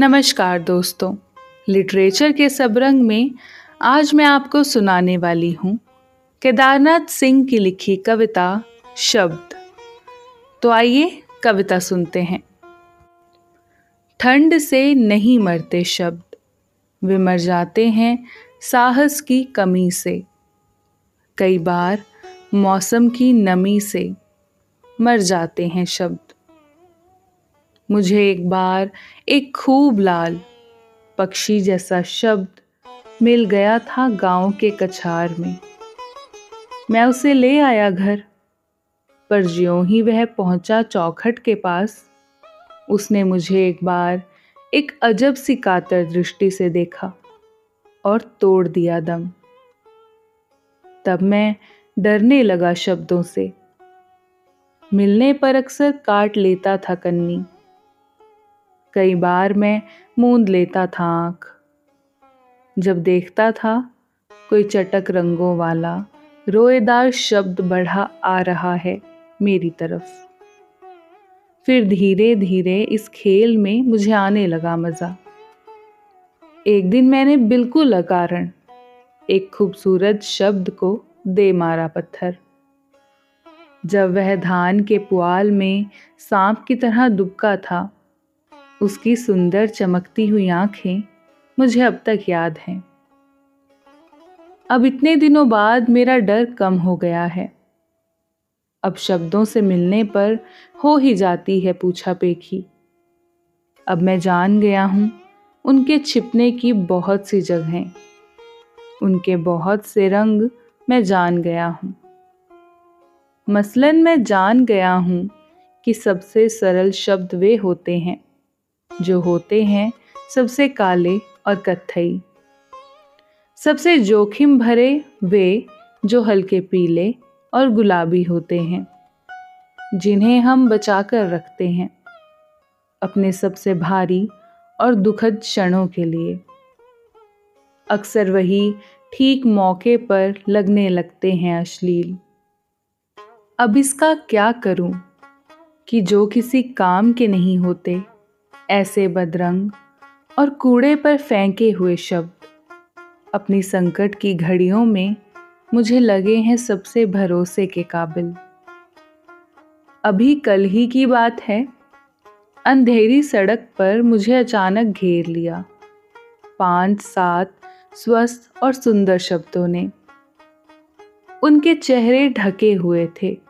नमस्कार दोस्तों। लिटरेचर के सबरंग में आज मैं आपको सुनाने वाली हूँ केदारनाथ सिंह की लिखी कविता शब्द। तो आइए कविता सुनते हैं। ठंड से नहीं मरते शब्द। वे मर जाते हैं साहस की कमी से। कई बार मौसम की नमी से मर जाते हैं शब्द। मुझे एक बार एक खूब लाल पक्षी जैसा शब्द मिल गया था गाँव के कछार में। मैं उसे ले आया घर, पर ज्यों ही वह पहुँचा चौखट के पास, उसने मुझे एक बार एक अजब सी कातर दृष्टि से देखा और तोड़ दिया दम। तब मैं डरने लगा शब्दों से। मिलने पर अक्सर काट लेता था कन्नी कई बार मैं मूंद लेता था आँख जब देखता था कोई चटक रंगों वाला रोएदार शब्द बढ़ा आ रहा है मेरी तरफ़। फिर धीरे धीरे इस खेल में मुझे आने लगा मज़ा। एक दिन मैंने बिल्कुल अकारण एक खूबसूरत शब्द को दे मारा पत्थर। जब वह धान के पुआल में सांप की तरह दुबका था उसकी सुंदर चमकती हुई आँखें मुझे अब तक याद हैं। अब इतने दिनों बाद मेरा डर कम हो गया है। अब शब्दों से मिलने पर हो ही जाती है पूछा पेखी। अब मैं जान गया हूँ, उनके छिपने की बहुत सी जगहें। उनके बहुत से रंग मैं जान गया हूँ। मसलन मैं जान गया हूँ कि सबसे सरल शब्द वे होते हैं। जो होते हैं, सबसे काले और कत्थई। सबसे जोखिम भरे वे जो हल्के पीले और गुलाबी होते हैं, जिन्हें हम बचाकर रखते हैं अपने सबसे भारी और दुखद क्षणों के लिए। अक्सर वही ठीक मौके पर लगने लगते हैं अश्लील। अब इसका क्या करूँ कि जो किसी काम के नहीं होते ऐसे बदरंग और कूड़े पर फेंके हुए शब्द। अपनी संकट की घड़ियों में मुझे लगे हैं सबसे भरोसे के काबिल। अभी कल ही की बात है। अंधेरी सड़क पर मुझे अचानक घेर लिया। पाँच सात स्वस्थ और सुंदर शब्दों ने। उनके चेहरे ढके हुए थे।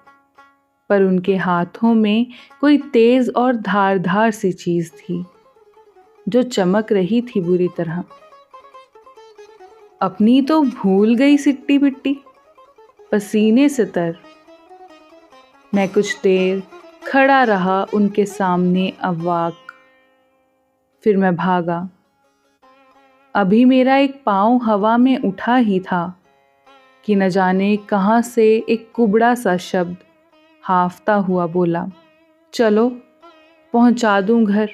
पर उनके हाथों में कोई तेज और धारधार सी चीज़ थी, जो चमक रही थी बुरी तरह। अपनी तो भूल गई सिट्टी बिट्टी पसीने से तर। मैं कुछ देर खड़ा रहा उनके सामने अवाक फिर मैं भागा। अभी मेरा एक पाँव हवा में उठा ही था, कि न जाने कहाँ से एक कुबड़ा सा शब्द हाफता हुआ बोला चलो पहुँचा दूँ घर।